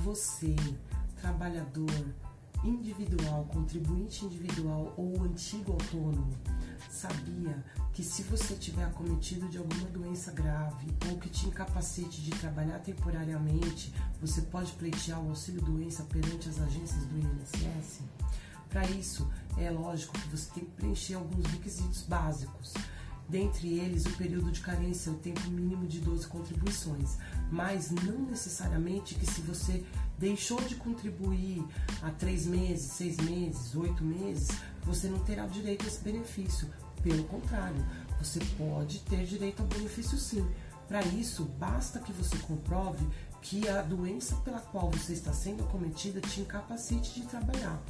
você, trabalhador individual, contribuinte individual ou antigo autônomo, sabia que se você tiver acometido de alguma doença grave ou que te incapacite de trabalhar temporariamente, você pode pleitear o auxílio doença perante as agências do INSS? Para isso, é lógico que você tem que preencher alguns requisitos básicos. Dentre eles, o período de carência, o tempo mínimo de 12 contribuições. Mas não necessariamente que se você deixou de contribuir há três meses, seis meses, oito meses, você não terá direito a esse benefício. Pelo contrário, você pode ter direito ao benefício sim. Para isso, basta que você comprove que a doença pela qual você está sendo acometida te incapacite de trabalhar.